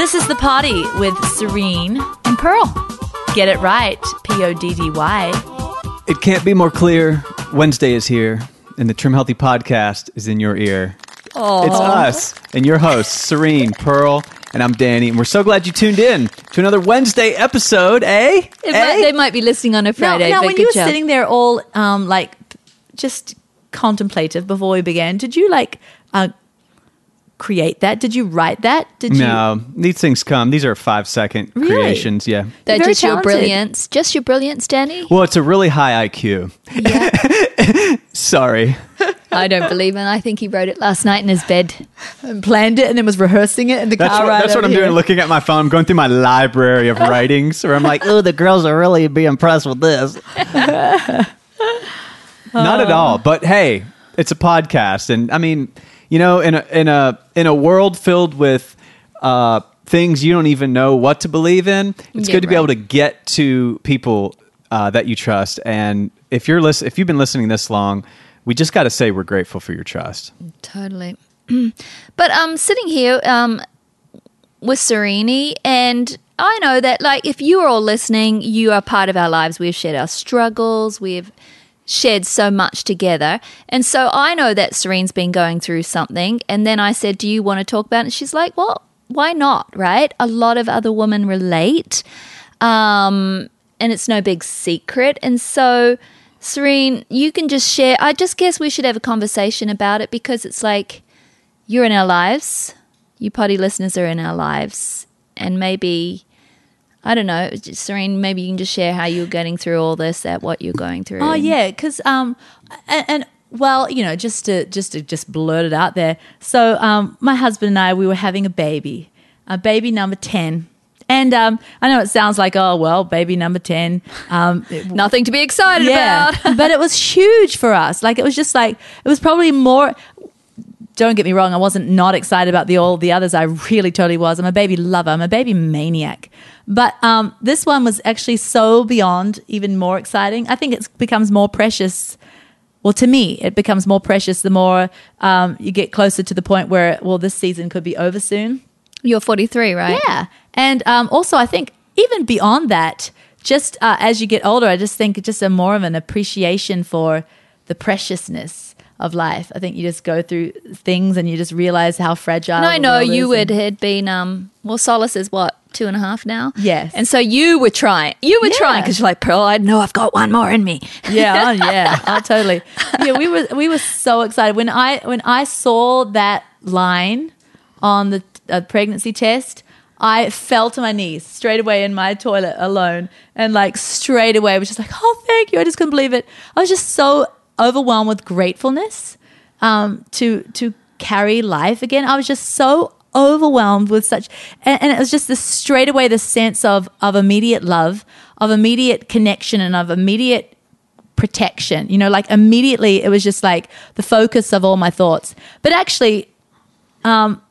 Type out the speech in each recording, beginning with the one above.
This is the Poddy with Serene. And Pearl. Get it right. P O D D Y. It can't be more clear. Wednesday is here, and the Trim Healthy podcast is in your ear. It's us and your hosts, Serene, Pearl, and I'm Danny, and we're so glad you tuned in to another Wednesday episode, eh? It eh? might, they might be listening on a Now, Friday. now but when good you were job. sitting there all um, like just contemplative before we began, did you like uh, create that? Did you write that? Did you? No, these things come. These are five second Really? creations, yeah. They're Very just your brilliance. Just your brilliance, Danny. Well, it's a really high IQ. Sorry. I don't believe in. I think he wrote it last night in his bed. And planned it and then was rehearsing it in the That's car what, ride that's what I'm here. doing, looking at my phone. I'm going through my library of writings where I'm like, oh, the girls will really be impressed with this. Not at uh. all. But hey, it's a podcast. And I mean, you know, in a, in a, in a world filled with uh, things you don't even know what to believe in, it's Yeah, good to be able to get to people uh, that you trust. And if you're listen, if you've been listening this long, we just got to say we're grateful for your trust. Totally. but um, sitting here um, with Serene, and I know that like if you are all listening, you are part of our lives. We've shared our struggles. We've shared so much together, and so I know that Serene's been going through something. And then I said, "Do you want to talk about it?" And she's like, "Well, why not? Right? A lot of other women relate." um, and it's no big secret. And so, Serene, you can just share. I just guess we should have a conversation about it because it's like you're in our lives. You Poddy listeners are in our lives, and maybe I don't know, Serene. Maybe you can just share how you're getting through all this, at what you're going through. Oh yeah, because um, and, and well, you know, just to just to just blurt it out there. So um, my husband and I, we were having a baby, a baby number ten. And um, I know it sounds like, oh well, baby number ten. Um, it- Nothing to be excited yeah, about. but it was huge for us. Like it was just like it was probably more. Don't get me wrong, I wasn't not excited about the all the others. I really totally was. I'm a baby lover. I'm a baby maniac. But um, this one was actually so beyond even more exciting. I think it becomes more precious. Well, to me, it becomes more precious the more um, you get closer to the point where, well, this season could be over soon. You're 43, right? Yeah. And um, also, I think even beyond that, just uh, as you get older, I just think just a more of an appreciation for the preciousness of life. I think you just go through things and you just realize how fragile. And I know you would had been um well Solace is what two and a half now Yes. and so you were trying you were Yeah. trying because you're like Pearl I know I've got one more in me yeah, oh, yeah, oh, totally. Yeah, we were we were so excited when I when I saw that line on the uh, pregnancy test. I fell to my knees straight away in my toilet alone, and like straight away was just like, "Oh, thank you!" I just couldn't believe it. I was just so overwhelmed with gratefulness um, to to carry life again. I was just so overwhelmed with such, and, and it was just this straight away the sense of of immediate love, of immediate connection, and of immediate protection. You know, like immediately it was just like the focus of all my thoughts. But actually, um,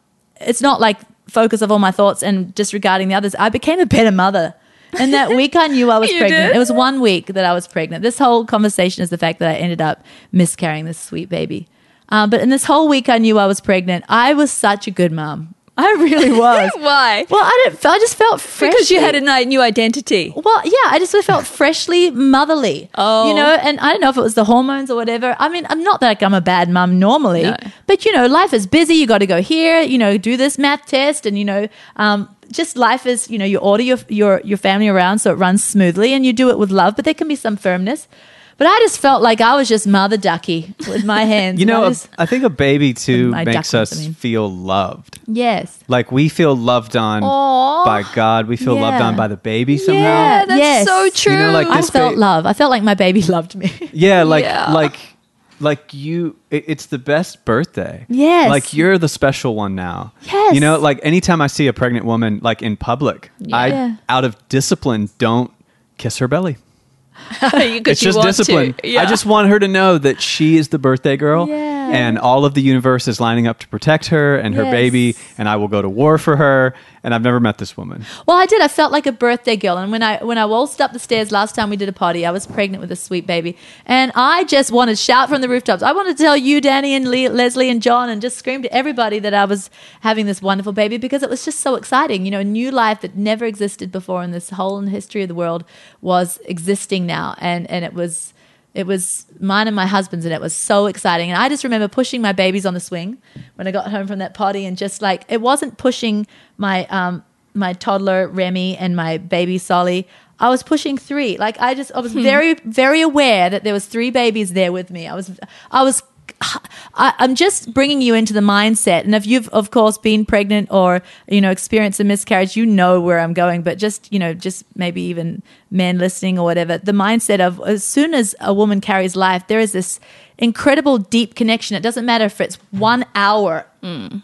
it's not like focus of all my thoughts and disregarding the others. I became a better mother. And that week I knew I was pregnant. did? It was one week that I was pregnant. This whole conversation is the fact that I ended up miscarrying this sweet baby. Um, but in this whole week I knew I was pregnant. I was such a good mom. I really was. why well, I didn't. I just felt freshly. because you had a new identity Well, yeah, I just felt freshly motherly. Oh. You know, and I don't know if it was the hormones or whatever. I mean, I'm not that like I'm a bad mum normally, No. but you know, life is busy. You got to go here, you know, do this math test, and you know, um, just life is, you know, you order your your your family around so it runs smoothly, and you do it with love, but there can be some firmness. But I just felt like I was just mother ducky with my hands. You and I know, just- I think a baby too makes us I mean. feel loved. yes. Like we feel loved on Aw. by God. We feel loved on by the baby somehow. yeah that's Yes. so You know, like I felt ba- love. I felt like my baby loved me. Yeah, like Yeah. like like you it, it's the best birthday. Yes. Like you're the special one now. Yes. You know, like anytime I see a pregnant woman like in public, Yeah. I out of discipline don't kiss her belly. It's just discipline. Yeah. I just want her to know that she is the birthday girl. Yeah. And all of the universe is lining up to protect her and her Yes. baby, and I will go to war for her. And I've never met this woman. Well, I did. I felt like a birthday girl. And when I when I waltzed up the stairs last time we did a party, I was pregnant with a sweet baby, and I just wanted to shout from the rooftops. I wanted to tell you, Danny, and Le- Leslie, and John, and just scream to everybody that I was having this wonderful baby because it was just so exciting. You know, a new life that never existed before in this whole history of the world was existing now, and and it was. It was mine and my husband's, and it was so exciting. And I just remember pushing my babies on the swing when I got home from that party, and just like it wasn't pushing my um, my toddler Remy and my baby Solly. I was pushing three. Like I just, I was very, very aware that there was three babies there with me. I was, I was, I, I'm just bringing you into the mindset. And if you've, of course, been pregnant or you know experienced a miscarriage, you know where I'm going. But just you know, just maybe even men listening or whatever, the mindset of as soon as a woman carries life, there is this incredible deep connection. It doesn't matter if it's one hour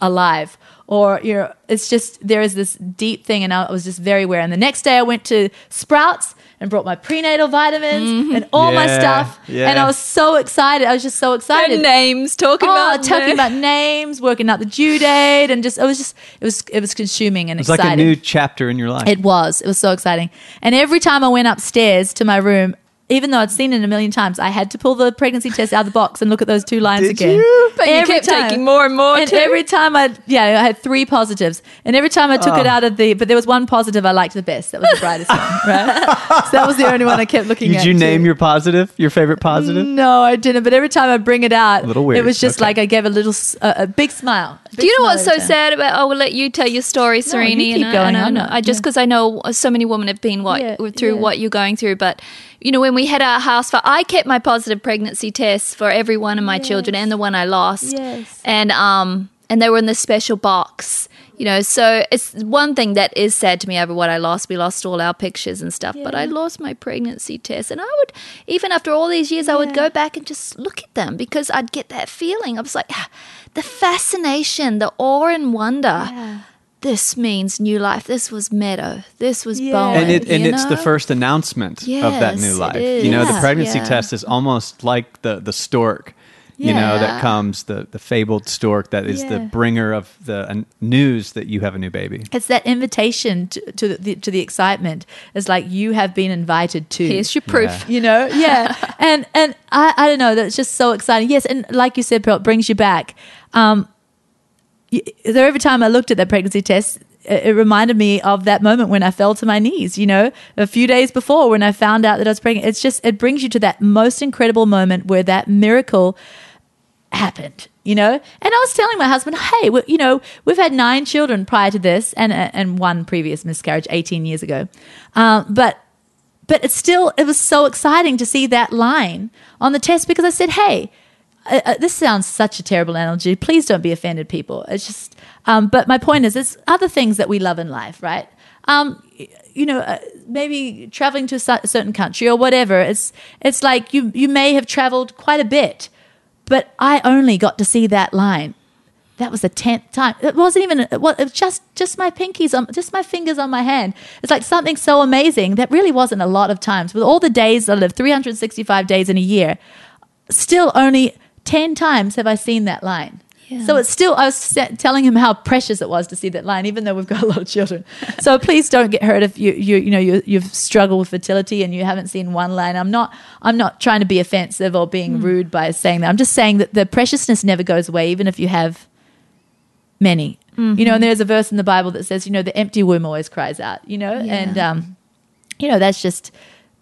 alive or you know it's just there is this deep thing and i was just very aware and the next day i went to sprouts and brought my prenatal vitamins and mm-hmm. all my stuff yeah. and i was so excited i was just so excited names talking Oh, about talking about names, working out the due date, and just it was just it was it was consuming and It's like exciting. a new chapter in your life. It was. It was so exciting. And every time I went upstairs to my room, even though I'd seen it a million times, I had to pull the pregnancy test out of the box and look at those two lines Did again. you? But you kept taking more and more, And too. every time I, yeah, I had three positives. And every time I took Oh. it out of the, but there was one positive I liked the best. That was the brightest one, right? So that was the only one I kept looking at. Did you name too. your positive, your favorite positive? No, I didn't. But every time I bring it out, A little weird. It was just Okay. like I gave a little, s- a, a big smile. A Do you know what's so time. sad about? Oh, I will let you tell your story, Sereni. keep and I- and I, I'm I just yeah. because I know so many women have been what Yeah, through yeah. what you're going through. But you know, when we had our house fire, I kept my positive pregnancy tests for every one of my children and the one I lost. Yes. and um, and they were in this special box. You know, so it's one thing that is sad to me over what I lost. We lost all our pictures and stuff, but I lost my pregnancy test. And I would, even after all these years, I would go back and just look at them because I'd get that feeling. I was like, "Ah, the fascination, the awe and wonder. Yeah. This means new life. This was Meadow. This was Yeah. Bowen. and it and you it's the first announcement of that new life. You know, the pregnancy Yeah. test is almost like the the stork. You know that comes the the fabled stork that is the bringer of the uh, news that you have a new baby. It's that invitation to, to the to the excitement. It's like you have been invited to. Here's your proof. Yeah. you know, yeah, and and I, I don't know. That's just so exciting. Yes, and like you said, Pearl, it brings you back. Um, there every time I looked at that pregnancy test, it, reminded me of that moment when I fell to my knees. You know, a few days before when I found out that I was pregnant. It's just it brings you to that most incredible moment where that miracle happened you know and i was telling my husband hey you know we've had nine children prior to this and and one previous miscarriage 18 years ago um, but but it's still it was so exciting to see that line on the test because i said hey uh, uh, this sounds such a terrible analogy please don't be offended people it's just um, but my point is there's other things that we love in life right um, you know uh, maybe traveling to a cer- certain country or whatever it's it's like you you may have traveled quite a bit but I only got to see that line. That was the tenth time. It wasn't even. It was, just just my pinkies on, just my fingers on my hand. It's like something so amazing that really wasn't a lot of times. With all the days I live, three hundred sixty-five days in a year, still only ten times have I seen that line. Yeah. So it's still. I was telling him how precious it was to see that line, even though we've got a lot of children. So please don't get hurt if you you you know you you've struggled with fertility and you haven't seen one line. I'm not I'm not trying to be offensive or being rude by saying that. I'm just saying that the preciousness never goes away, even if you have many. You know, and there's a verse in the Bible that says, you know, the empty womb always cries out. You know, Yeah. and um, you know that's just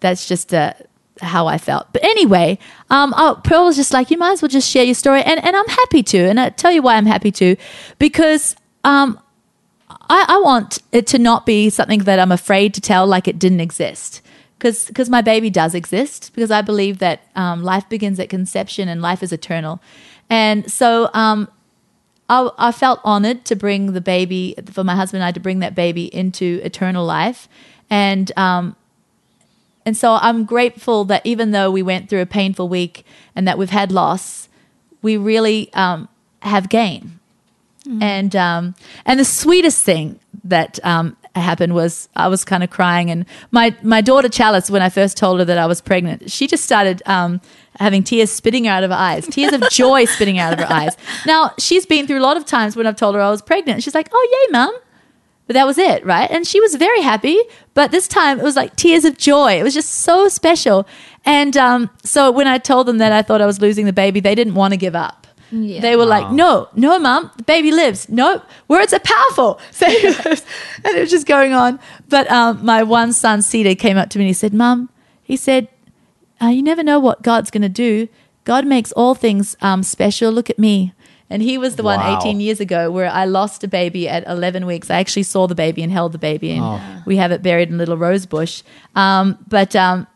that's just uh, how I felt. But anyway, um, oh, Pearl was just like, you might as well just share your story, and and I'm happy to, and I tell you why I'm happy to, because um, I, I want it to not be something that I'm afraid to tell, like it didn't exist. Because my baby does exist, because I believe that um, life begins at conception and life is eternal. And so um, I, I felt honored to bring the baby, for my husband and I to bring that baby into eternal life. And um, and so I'm grateful that even though we went through a painful week and that we've had loss, we really um, have gain. And um, and the sweetest thing that um, happened was I was kind of crying, and my my daughter Chalice, when I first told her that I was pregnant, she just started um, having tears spitting out of her eyes, tears of joy spitting out of her eyes. Now she's been through a lot of times when I've told her I was pregnant. She's like, "Oh yay, mum." But that was it, right? And she was very happy. But this time it was like tears of joy. It was just so special. And um, so when I told them that I thought I was losing the baby, they didn't want to give up. Yeah. They were like, no, no, mum, the baby lives. No, words are powerful. So, and it was just going on. But um, my one son, Cedar, came up to me and he said, Mum, he said, uh, you never know what God's going to do. God makes all things um, special. Look at me. And he was the one Wow. 18 years ago where I lost a baby at 11 weeks. I actually saw the baby and held the baby, and Oh. we have it buried in a little rose bush. Um, but um,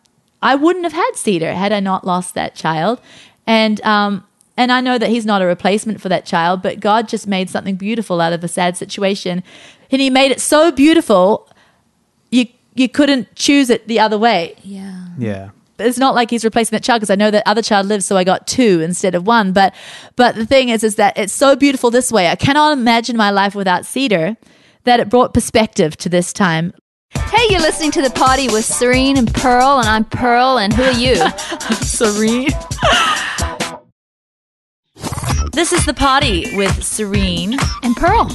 I wouldn't have had Cedar had I not lost that child. And um, and I know that he's not a replacement for that child, but God just made something beautiful out of a sad situation, and He made it so beautiful, you you couldn't choose it the other way Yeah. Yeah. It's not like he's replacing that child because I know that other child lives, so I got two instead of one. But but the thing is, is that it's so beautiful this way. I cannot imagine my life without Cedar. That it brought perspective to this time. Hey, you're listening to the Poddy with Serene and Pearl, and I'm Pearl, and who are you? Serene. this is the Poddy with Serene. and Pearl.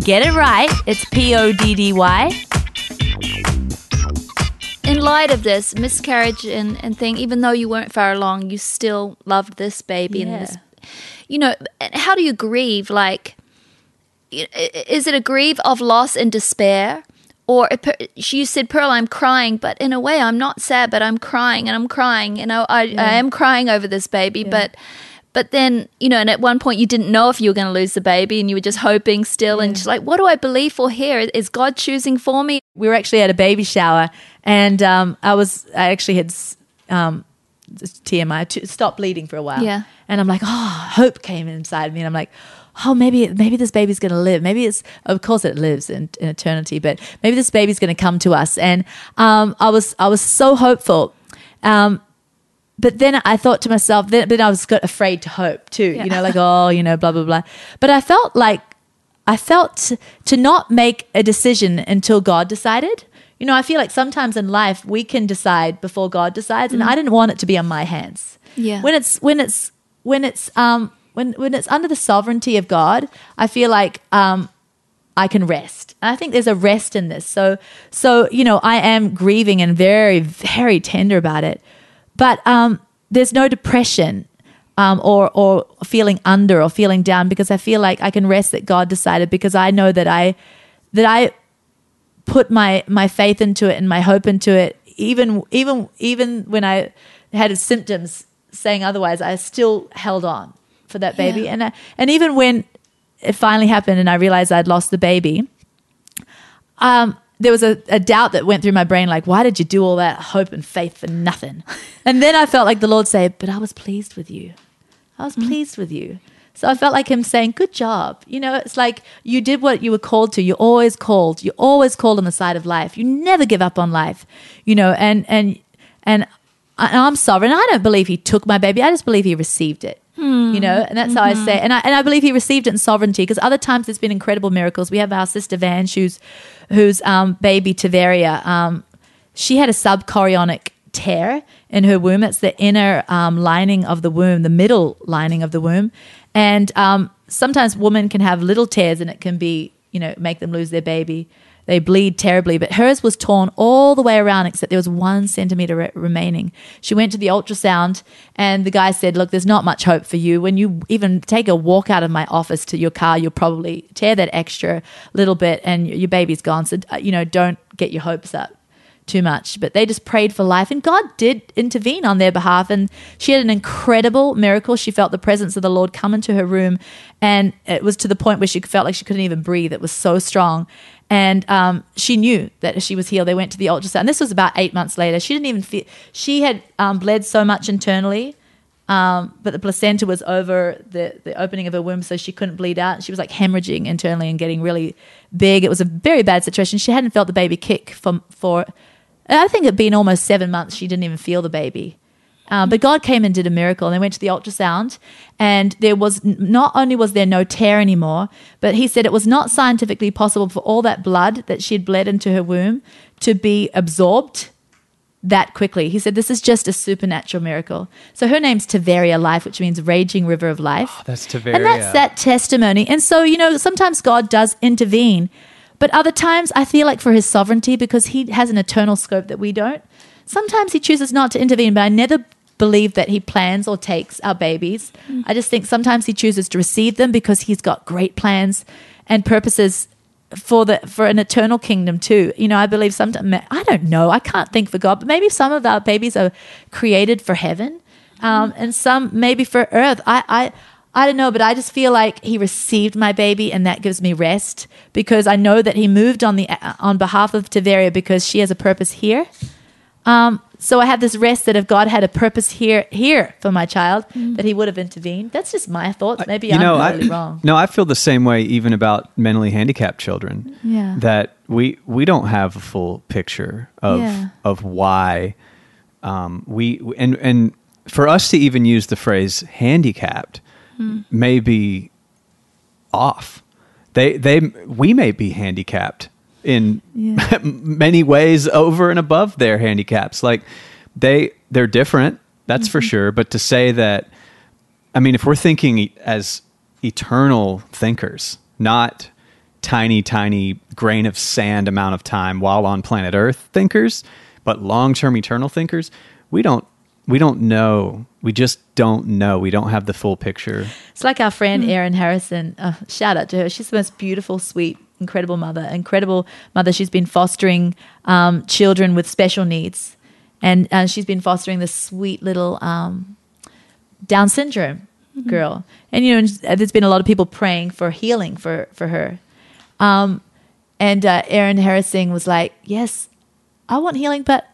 Get it right. It's P O D D Y. Light of this miscarriage and, and thing, even though you weren't far along, you still loved this baby and this. You know, how do you grieve? Like, is it a grieve of loss and despair? Or you said, Pearl, I'm crying, but in a way, I'm not sad, but I'm crying and I'm crying, and I, I, I am crying over this baby. But, but then you know, and at one point, you didn't know if you were going to lose the baby, and you were just hoping still, and she's like, what do I believe for here? Is God choosing for me? we were actually at a baby shower, and um, I was I actually had um, TMI to stop bleeding for a while. Yeah. and I'm like, oh, hope came inside me, and I'm like, oh, maybe maybe this baby's gonna live. Maybe it's of course it lives in, in eternity, but maybe this baby's gonna come to us. And um, I was I was so hopeful. Um, but then I thought to myself, then, then I was got afraid to hope too, Yeah. you know, like, oh, you know, blah, blah, blah. But I felt like, I felt to, not make a decision until God decided. You know, I feel like sometimes in life we can decide before God decides, and I didn't want it to be on my hands. Yeah. When it's, when it's, when it's, um, when, when it's under the sovereignty of God, I feel like, um, I can rest. And I think there's a rest in this. So, so you know, I am grieving and very, very tender about it. But um, there's no depression um, or or feeling under or feeling down because I feel like I can rest that God decided because I know that I that I put my my faith into it and my hope into it even even even when I had symptoms saying otherwise I still held on for that baby Yeah. and I, and even when it finally happened and I realized I'd lost the baby um there was a, a doubt that went through my brain like why did you do all that hope and faith for nothing and then I felt like the Lord say but I was pleased with you I was mm. pleased with you. So I felt like him saying, Good job. You know, it's like you did what you were called to. You're always called. You're always called on the side of life. You never give up on life. You know, and and and I- I'm sovereign. I don't believe he took my baby. I just believe he received it. You know, and that's how I say. And I and I believe he received it in sovereignty because other times there's been incredible miracles. We have our sister Van, who's whose um, baby Tiveria. Um, she had a subchorionic tear in her womb. It's the inner um, lining of the womb, the middle lining of the womb. And um, sometimes women can have little tears and it can be, you know, make them lose their baby. They bleed terribly, but hers was torn all the way around except there was one centimeter re- remaining. She went to the ultrasound and the guy said, Look, there's not much hope for you. When you even take a walk out of my office to your car, you'll probably tear that extra little bit and your baby's gone. So, uh, you know, don't get your hopes up too much, but they just prayed for life and God did intervene on their behalf. And she had an incredible miracle. She felt the presence of the Lord come into her room, and it was to the point where she felt like she couldn't even breathe. It was so strong. And um, she knew that she was healed. They went to the ultrasound. This was about eight months later. She didn't even feel, she had um, bled so much internally um, but the placenta was over the, the opening of her womb, so she couldn't bleed out. She was like hemorrhaging internally and getting really big. It was a very bad situation. She hadn't felt the baby kick for, for I think it'd been almost seven months. She didn't even feel the baby. Um, but God came and did a miracle. And they went to the ultrasound, and there was not only was there no tear anymore, but he said it was not scientifically possible for all that blood that she had bled into her womb to be absorbed that quickly. He said this is just a supernatural miracle. So her name's Taveria Life, which means raging river of life. Oh, that's Taveria. And that's that testimony. And so, you know, sometimes God does intervene, but other times I feel like for his sovereignty, because he has an eternal scope that we don't, sometimes he chooses not to intervene, but I never believe that he plans or takes our babies. I just think sometimes he chooses to receive them because he's got great plans and purposes for the for an eternal kingdom too. You know, I believe sometimes I don't know. I can't think for God, but maybe some of our babies are created for heaven, um, and some maybe for earth. I, I I don't know, but I just feel like He received my baby, and that gives me rest because I know that He moved on the on behalf of Taveria because she has a purpose here. Um, so I have this rest that if God had a purpose here here for my child, that He would have intervened. That's just my thoughts. Maybe you I'm know, totally I, wrong. No, I feel the same way even about mentally handicapped children. Yeah. That we we don't have a full picture of Yeah. of why um, we and and for us to even use the phrase handicapped Hmm. may be off. They they we may be handicapped in Yeah. many ways over and above their handicaps. Like they they're different, that's Mm-hmm. for sure. But to say that, I mean, if we're thinking as eternal thinkers, not tiny, tiny grain of sand amount of time while on planet Earth thinkers, but long term eternal thinkers, we don't we don't know. We just don't know. We don't have the full picture. It's like our friend Erin Harrison. Uh, shout out to her. She's the most beautiful, sweet, incredible mother. Incredible mother. She's been fostering um, children with special needs, and uh, she's been fostering this sweet little um, Down syndrome girl. And you know, and there's been a lot of people praying for healing for for her. Um, and uh, Erin Harrison was like, "Yes, I want healing, but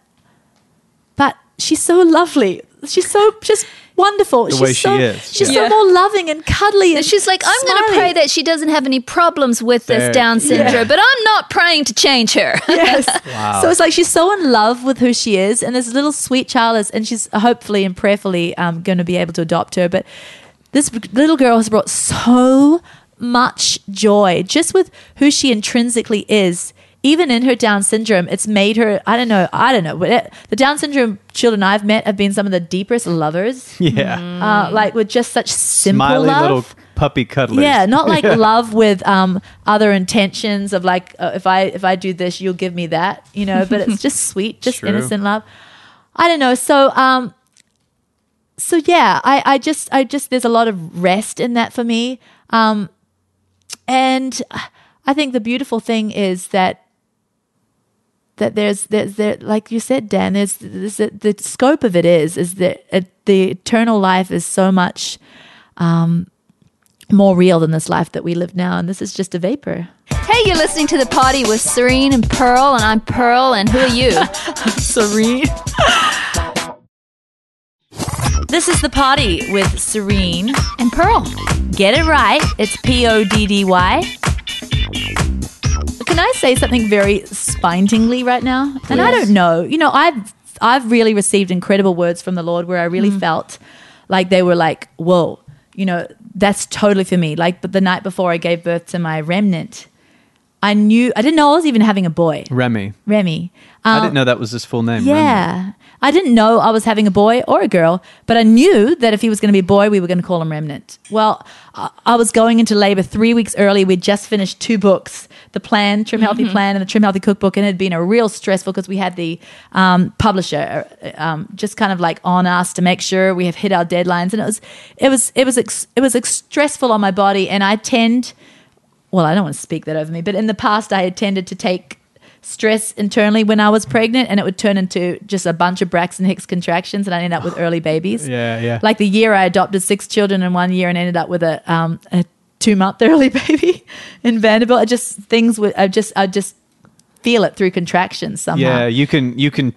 but she's so lovely. She's so just wonderful. The she's way she so, is, She's yeah. so more loving and cuddly. And And she's like, I'm going to pray that she doesn't have any problems with There- this Down syndrome, but I'm not praying to change her. Yes. Wow. So it's like she's so in love with who she is, and this little sweet child is, and she's hopefully and prayerfully um, going to be able to adopt her. But this little girl has brought so much joy just with who she intrinsically is. Even in her Down syndrome, it's made her. I don't know. I don't know. But it, the Down syndrome children I've met have been some of the deepest lovers. Yeah. Uh, like with just such simple Smiley love. little puppy cuddlers. Yeah, not like love with um, other intentions of like uh, if I if I do this, you'll give me that, you know. But it's just sweet, just True. innocent love. I don't know. So um, so yeah, I I just I just there's a lot of rest in that for me. Um, and I think the beautiful thing is that that there's there's there like you said Dan there's, there's the, the scope of it is is that uh, the eternal life is so much um, more real than this life that we live now. And this is just a vapor. Hey, you're listening to The Poddy with Serene and Pearl, and I'm Pearl, and who are you? serene. This is the Poddy with serene and Pearl. get it right. It's p-o-d-d-y can i say something very spine-tingly right now? And i don't know. You know i've i've really received incredible words from the lord where i really mm. felt like they were like whoa you know that's totally for me. Like but the night before i gave birth to my remnant i knew i didn't know i was even having a boy Remy. remy I Um, didn't know that was his full name. Remy. yeah. I didn't know I was having a boy or a girl, but I knew that if he was going to be a boy, we were going to call him Remnant. Well, I, I was going into labor three weeks early. We'd just finished two books the Plan, Trim Healthy Plan, and the Trim Healthy Cookbook. And it had been a real stressful because we had the um, publisher uh, um, just kind of like on us to make sure we have hit our deadlines. And it was, it was, it was, ex- it was ex- stressful on my body. And I tend, well, I don't want to speak that over me, but in the past, I had tended to take stress internally when I was pregnant, and it would turn into just a bunch of Braxton Hicks contractions, and I ended up with early babies. Yeah, yeah. Like the year I adopted six children in one year, and ended up with a um, a two month early baby in Vanderbilt. I just things would I just I just feel it through contractions somehow. Yeah, you can you can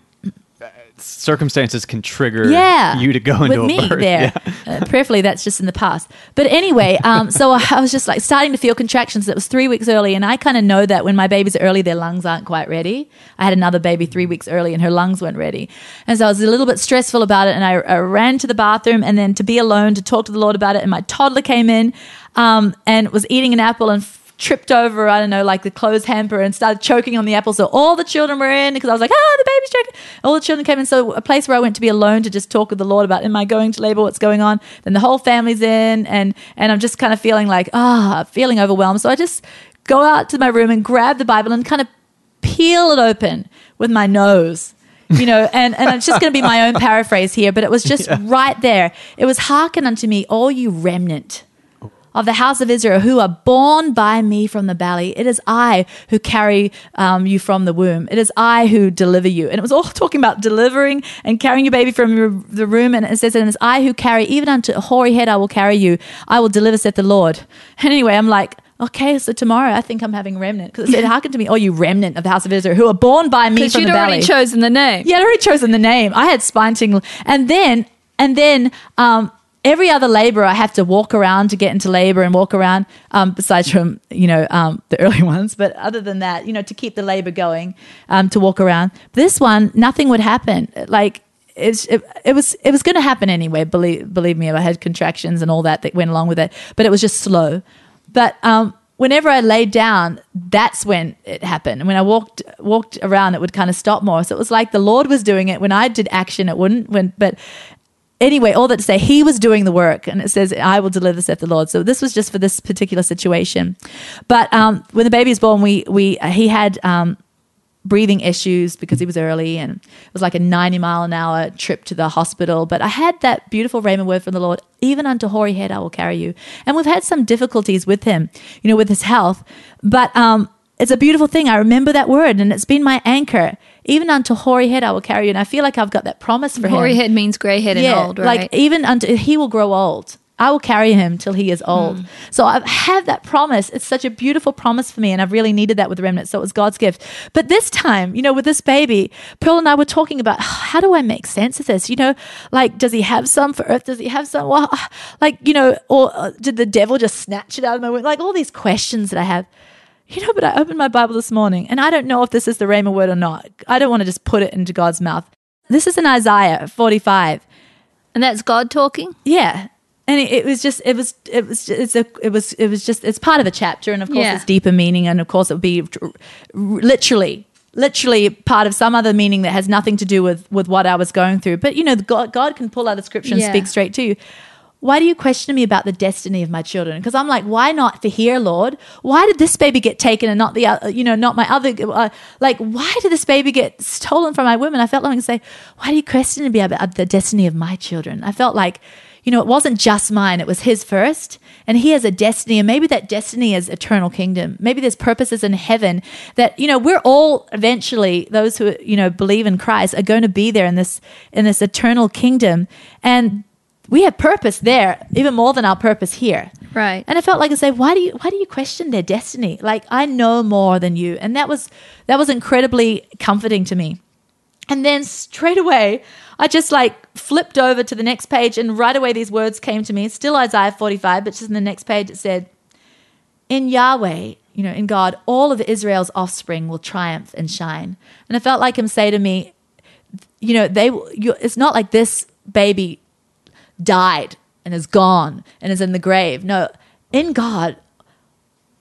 circumstances can trigger yeah, you to go with into a me birth. there. Yeah. Uh, prayerfully, that's just in the past. But anyway, um, so I was just like starting to feel contractions. It was three weeks early, and I kind of know that when my babies are early, their lungs aren't quite ready. I had another baby three weeks early, and her lungs weren't ready, and so I was a little bit stressful about it. And I, I ran to the bathroom, and then to be alone to talk to the Lord about it. And my toddler came in um, and was eating an apple and tripped over, I don't know, like the clothes hamper and started choking on the apple. So all the children were in because I was like, ah, the baby's choking. All the children came in. So a place where I went to be alone to just talk with the Lord about, am I going to labor? What's going on? Then the whole family's in and, and I'm just kind of feeling like, ah, feeling overwhelmed. So I just go out to my room and grab the Bible and kind of peel it open with my nose. You know, and, and it's just going to be my own paraphrase here, but it was just right there. It was hearken unto me, all you remnant of the house of Israel who are born by me from the belly. It is I who carry um, you from the womb. It is I who deliver you. And it was all talking about delivering and carrying your baby from your, the room. And it says, and it's I who carry, even unto a hoary head I will carry you. I will deliver, saith the Lord. And anyway, I'm like, okay, so tomorrow I think I'm having remnant. Because it said, hearken to me, oh, you remnant of the house of Israel who are born by me from the valley." Because you'd already chosen the name. Yeah, I'd already chosen the name. I had spine tingling, And then, and then, um, every other labor I have to walk around to get into labor and walk around, um, besides from, you know, um, the early ones. But other than that, you know, to keep the labor going, um, to walk around. This one, nothing would happen. Like, it's, it, it was it was going to happen anyway. Believe believe me, I had contractions and all that that went along with it, but it was just slow. But um, whenever I laid down, that's when it happened. And when I walked walked around, it would kind of stop more. So it was like the Lord was doing it. When I did action, it wouldn't. When but anyway, all that to say, He was doing the work, and it says, "I will deliver," saith the Lord. So this was just for this particular situation. But um, when the baby was born, we we he had. Um, breathing issues because he was early and it was like a 90 mile an hour trip to the hospital. But I had that beautiful Rhema word from the Lord, even unto hoary head I will carry you. And we've had some difficulties with him, you know, with his health. But um, it's a beautiful thing. I remember that word and it's been my anchor. Even unto hoary head I will carry you. And I feel like I've got that promise for Hoary him. Hoary head means grey head and old, right? Like even until he will grow old. I will carry him till he is old. Hmm. So I have had that promise. It's such a beautiful promise for me, and I've really needed that with Remnant. So it was God's gift. But this time, you know, with this baby, Pearl and I were talking about how do I make sense of this? You know, like does he have some for Earth? Does he have some? Well, like you know, or uh, did the devil just snatch it out of my womb? Like all these questions that I have. You know, but I opened my Bible this morning, and I don't know if this is the Rhema word or not. I don't want to just put it into God's mouth. This is in Isaiah 45. and that's God talking? Yeah. And it, it was just, it was, it was, it's a, it was, it was just, it's part of a chapter, and of course, Yeah. it's deeper meaning, and of course, it would be literally, literally part of some other meaning that has nothing to do with with what I was going through. But you know, God, God can pull out a scripture and Yeah. speak straight to you. Why do you question me about the destiny of my children? Because I'm like, why not for here, Lord? Why did this baby get taken and not the, other, you know, not my other? Uh, like, why did this baby get stolen from my women? I felt like to say, why do you question me about the destiny of my children? I felt like, you know, it wasn't just mine; it was His first, and He has a destiny, and maybe that destiny is eternal kingdom. Maybe there's purposes in heaven that you know we're all eventually those who you know believe in Christ are going to be there in this in this eternal kingdom, and we have purpose there even more than our purpose here. Right. And I felt like I say, why do you why do you question their destiny? Like I know more than you, and that was that was incredibly comforting to me. And then straight away, I just like flipped over to the next page, and right away these words came to me. It's still Isaiah 45, but just in the next page it said, In Yahweh, you know, in God, all of Israel's offspring will triumph and shine. And I felt like him say to me, you know, they you, it's not like this baby died and is gone and is in the grave. No, in God,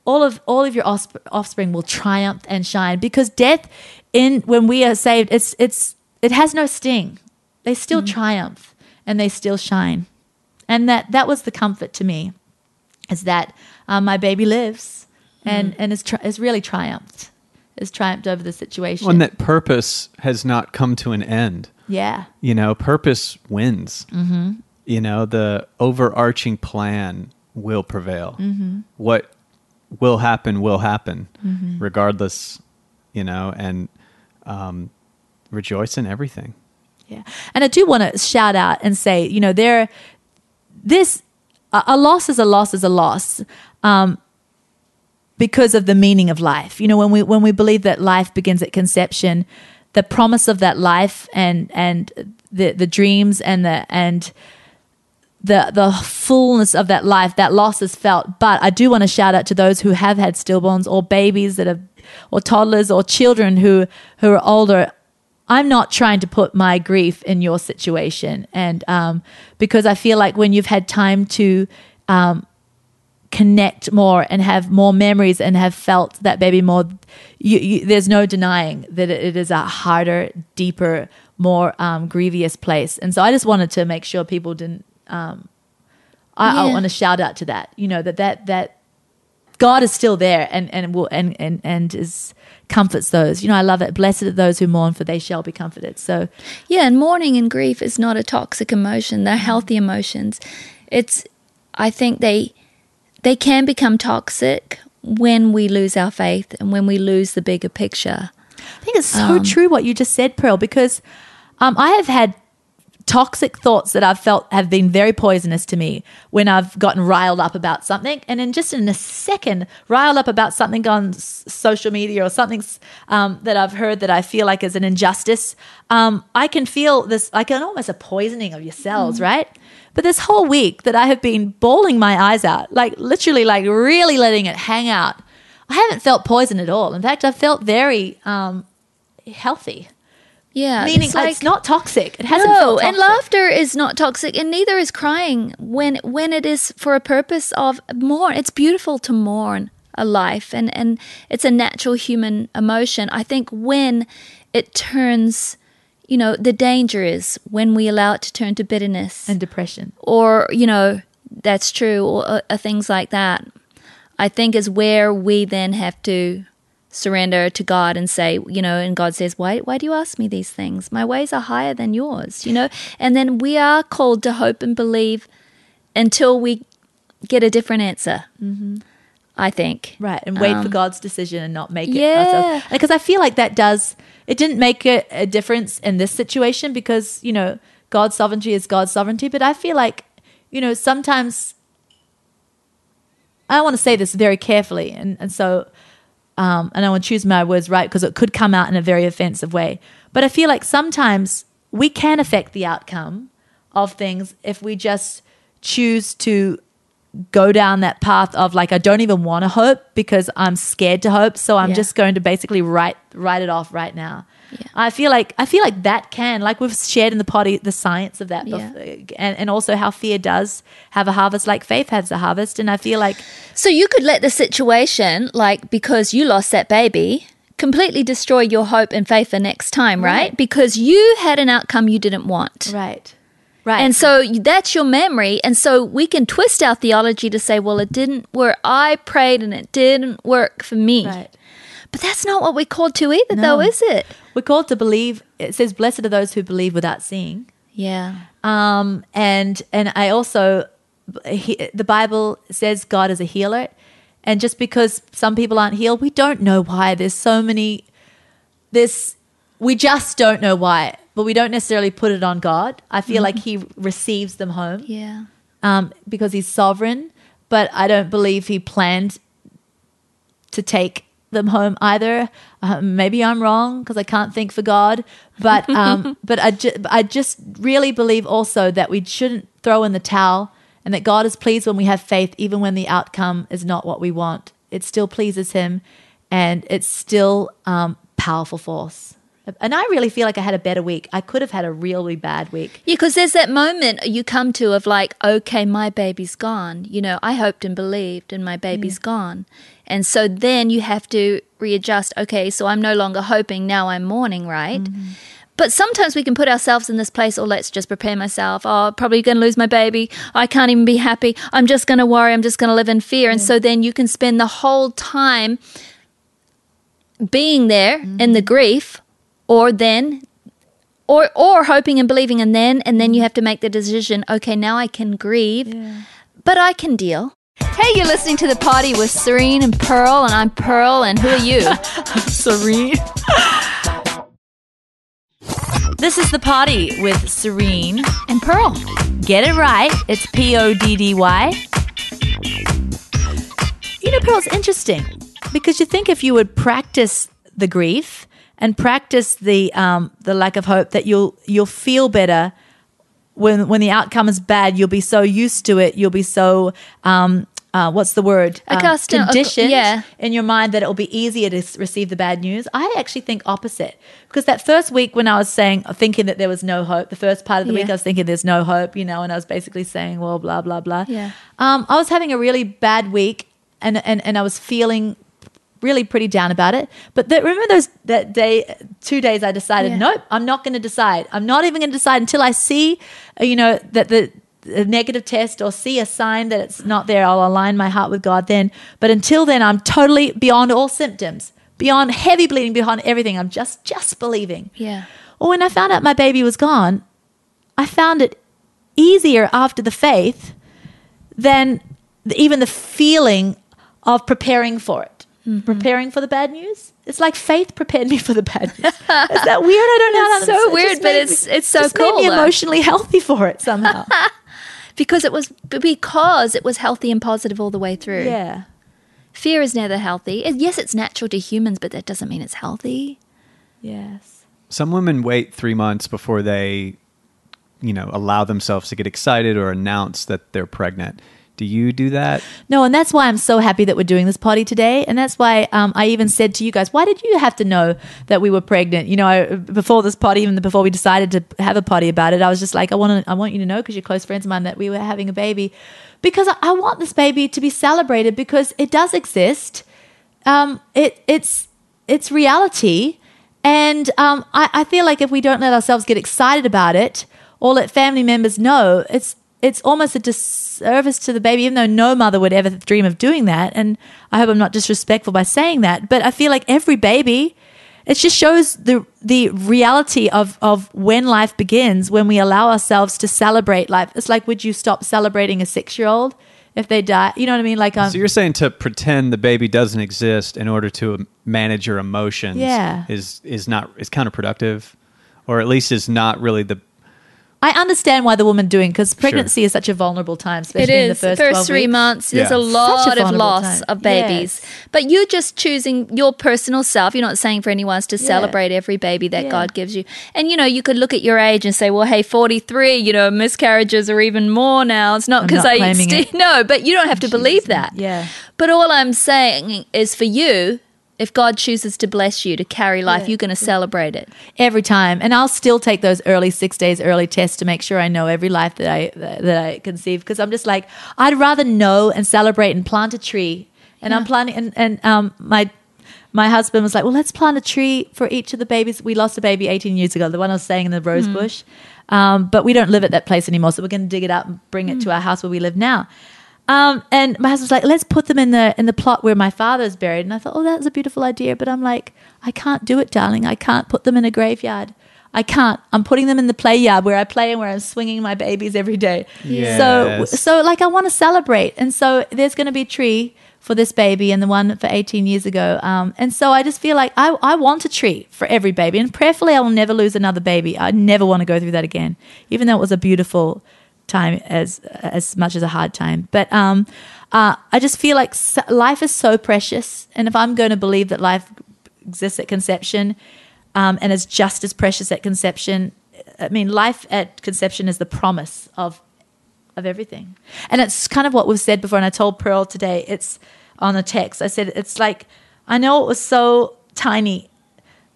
all of all of your offspring will triumph and shine because death in when we are saved it's it's it has no sting they still triumph and they still shine and that that was the comfort to me is that um, my baby lives and and is tri- is really triumphed is triumphed over the situation One that purpose has not come to an end. yeah You know, purpose wins. Mm-hmm. You know, the overarching plan will prevail. Mm-hmm. What will happen will happen, regardless. You know, and um, rejoice in everything. Yeah. And I do want to shout out and say, you know, there, this, a, a loss is a loss is a loss. Um, because of the meaning of life. You know, when we when we believe that life begins at conception, the promise of that life and and the the dreams and the and the the fullness of that life that loss is felt. But i do want to shout out to those who have had stillborns or babies that have or toddlers or children who who are older. I'm not trying to put my grief in your situation. And um, because i feel like when you've had time to um, connect more and have more memories and have felt that baby more you, you, there's no denying that it, is a harder deeper more um, grievous place. And so i just wanted to make sure people didn't um, I, I want to shout out to that you know that that that god is still there and and will and and and is comforts those you know i love it blessed are those who mourn for they shall be comforted so Yeah, and mourning and grief is not a toxic emotion. They're healthy emotions. It's I think they they can become toxic when we lose our faith and when we lose the bigger picture. I think it's so Um, true what you just said, Pearl, because um, I have had toxic thoughts that I've felt have been very poisonous to me when I've gotten riled up about something. And in just in a second, riled up about something on s- social media or something um, that I've heard that I feel like is an injustice, um, I can feel this, like an almost a poisoning of your cells, right? But this whole week that I have been bawling my eyes out, like literally, like really letting it hang out, I haven't felt poison at all. In fact, I've felt very um, healthy. Yeah, Meaning it's like it's not toxic. It hasn't no, and laughter is not toxic, and neither is crying when when it is for a purpose of mourn. It's beautiful to mourn a life, and and it's a natural human emotion. I think when it turns, you know, the danger is when we allow it to turn to bitterness and depression. or you know that's true or, uh, uh, things like that i think is where we then have to surrender to god and say you know and god says why why do you ask me these things my ways are higher than yours you know and then we are called to hope and believe until we get a different answer i think Right. And wait for Um, God's decision and not make it Yeah. ourselves. Because I feel like that does, it didn't make a, a difference in this situation because, you know, God's sovereignty is God's sovereignty. But I feel like, you know, sometimes I want to say this very carefully. And, and so, um, and I want to choose my words right because it could come out in a very offensive way. But I feel like sometimes we can affect the outcome of things if we just choose to go down that path of like I don't even want to hope because I'm scared to hope, so I'm Yeah. just going to basically write write it off right now. Yeah. I feel like I feel like that can like we've shared in the Poddy the science of that Yeah. bef- and and also how fear does have a harvest like faith has a harvest and I feel like So you could let the situation, like because you lost that baby, completely destroy your hope and faith for next time, right? Right. Because you had an outcome you didn't want. right right And so that's your memory. And so we can twist our theology to say, well, it didn't work. I prayed and it didn't work for me. right But that's not what we're called to either, No. though, is it? We're called to believe it says blessed are those who believe without seeing Yeah. um, and and I also he, the Bible says God is a healer, and just because some people aren't healed, we don't know why. There's so many. This we just don't know why, but we don't necessarily put it on God. I feel like He receives them home Yeah. um, because He's sovereign, but I don't believe He planned to take them home either. Um, maybe I'm wrong because I can't think for God, but um, but I, ju- I just really believe also that we shouldn't throw in the towel and that God is pleased when we have faith, even when the outcome is not what we want. It still pleases Him, and it's still um, powerful force. And I really feel like I had a better week. I could have had a really bad week. Yeah, because there's that moment you come to of like, okay, my baby's gone. You know, I hoped and believed, and my baby's mm. gone. And so then you have to readjust. Okay, so I'm no longer hoping, now I'm mourning, right? Mm-hmm. But sometimes we can put ourselves in this place, or let's just prepare myself. Oh, probably going to lose my baby. I can't even be happy. I'm just going to worry. I'm just going to live in fear. And so then you can spend the whole time being there in the mm-hmm. grief, or then or or hoping and believing and then and then you have to make the decision okay now i can grieve but i can deal hey you're listening to the Poddy with serene and pearl and i'm pearl and who are you Serene. this is the Poddy with Serene. and pearl Get it right. It's P O D D Y. You know, Pearl, it's interesting because you think if you would practice the grief and practice the um, the lack of hope that you'll you'll feel better when when the outcome is bad. You'll be so used to it. You'll be so um, uh, what's the word? Um, Accustomed- conditioned yeah. in your mind that it will be easier to s- receive the bad news. I actually think opposite because that first week when I was saying thinking that there was no hope, the first part of the week I was thinking there's no hope, you know, and I was basically saying, well, blah blah blah. Yeah. Um, I was having a really bad week, and and and I was feeling really pretty down about it. But that, remember those that day, two days, I decided, Yeah. nope, I'm not going to decide. I'm not even going to decide until I see, uh, you know, that the. A negative test or see a sign that it's not there, I'll align my heart with God then. But until then, I'm totally beyond all symptoms, beyond heavy bleeding, beyond everything. I'm just just believing. Yeah. Well, when I found out my baby was gone, I found it easier after the faith than even the feeling of preparing for it. Mm-hmm. Preparing for the bad news. It's like faith prepared me for the bad news. Is that weird? I don't know. how It's that- so it weird, but made it's- me- it's so cool. just made cool, me though. emotionally healthy for it somehow. Because it was because it was healthy and positive all the way through. yeah. Fear is never healthy. Yes, it's natural to humans, but that doesn't mean it's healthy. Yes. Some women wait three months before they, you know, allow themselves to get excited or announce that they're pregnant. Do you do that? No, and that's why I'm so happy that we're doing this Poddy today. And that's why um, I even said to you guys, why did you have to know that we were pregnant? You know, I, before this Poddy, even before we decided to have a Poddy about it, I was just like, I want to, I want you to know because you're close friends of mine that we were having a baby, because I, I want this baby to be celebrated because it does exist. Um, it it's it's reality, and um, I, I feel like if we don't let ourselves get excited about it or let family members know, it's it's almost a disservice to the baby, even though no mother would ever dream of doing that. And I hope I'm not disrespectful by saying that, but I feel like every baby, it just shows the the reality of of when life begins when we allow ourselves to celebrate life. It's like, would you stop celebrating a six year old if they die? You know what I mean? Like, um, So you're saying to pretend the baby doesn't exist in order to manage your emotions Yeah. is is not is counterproductive or at least is not really the I understand why the woman doing because pregnancy is such a vulnerable time, especially It in the is first, first three weeks. months. There's a Such a lot of loss time. of babies, Yes. but you're just choosing your personal self. You're not saying for anyone else to celebrate every baby that Yeah. God gives you. And you know, you could look at your age and say, "Well, hey, 43. You know, miscarriages are even more now." It's not because I claiming sti- it. no, but you don't have to believe that. Yeah. But all I'm saying is, for you, if God chooses to bless you to carry life, Yeah. you're going to celebrate it. every time. And i'll still take those early six days early tests to make sure i know every life that i that i conceive. Because i'm just like i'd rather know and celebrate and plant a tree. And i'm planting and, and um my my husband was like well let's plant a tree for each of the babies. We lost a baby 18 years ago the one i was saying in the rose bush. Um, but we don't live at that place anymore so we're going to dig it up and bring it to our house where we live now um, and my husband's like, let's put them in the in the plot where my father's buried. And I thought, oh, that's a beautiful idea. But I'm like, I can't do it, darling. I can't put them in a graveyard. I can't. I'm putting them in the play yard where I play and where I'm swinging my babies every day. So, so like I want to celebrate. And so there's going to be a tree for this baby and the one for 18 years ago. Um, and so I just feel like I, I want a tree for every baby. And prayerfully, I will never lose another baby. I never want to go through that again, even though it was a beautiful time as as much as a hard time. But um, uh, I just feel like life is so precious, and if I'm going to believe that life exists at conception, um, and is just as precious at conception, I mean, life at conception is the promise of of everything, and it's kind of what we've said before. And I told Pearl today, it's on a text. I said it's like I know it was so tiny,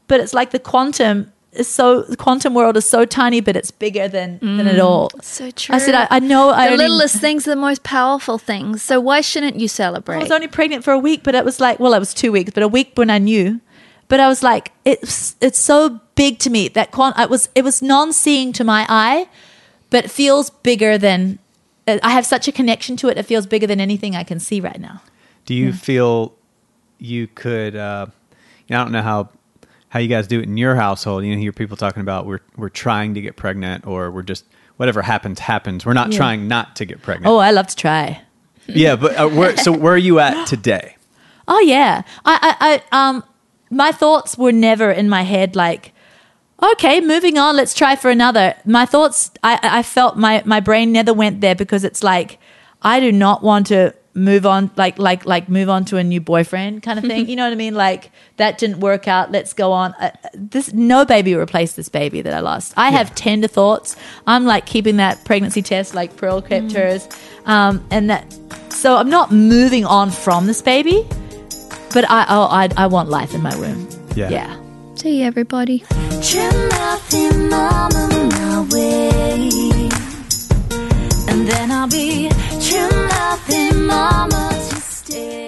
but it's like the quantum is so the quantum world is so tiny, but it's bigger than than it all. So true. I said, I, I know I the only, littlest things are the most powerful things. So why shouldn't you celebrate? I was only pregnant for a week, but it was like, well, it was two weeks, but a week when I knew. But I was like, it's it's so big to me that quant. I was it was non-seeing to my eye, but it feels bigger than. I have such a connection to it. It feels bigger than anything I can see right now. Do you feel you could? Uh, you know, I don't know how how you guys do it in your household. You know, hear people talking about we're we're trying to get pregnant, or we're just whatever happens happens. We're not Yeah. trying not to get pregnant. Oh, I love to try. yeah, but uh, where, so where are you at today? Oh yeah. I, I, I um my thoughts were never in my head like, okay, moving on, let's try for another. My thoughts I, I felt my, my brain never went there because it's like I do not want to move on like like like move on to a new boyfriend kind of thing. You know what i mean? Like that didn't work out. Let's go on. Uh, this no baby replaced this baby that i lost. I have tender thoughts. I'm like keeping that pregnancy test like pearl kept hers. Um, and that so i'm not moving on from this baby but i oh, I, I want life in my womb Yeah. yeah. See you, everybody then I'll be true nothing, mama to stay.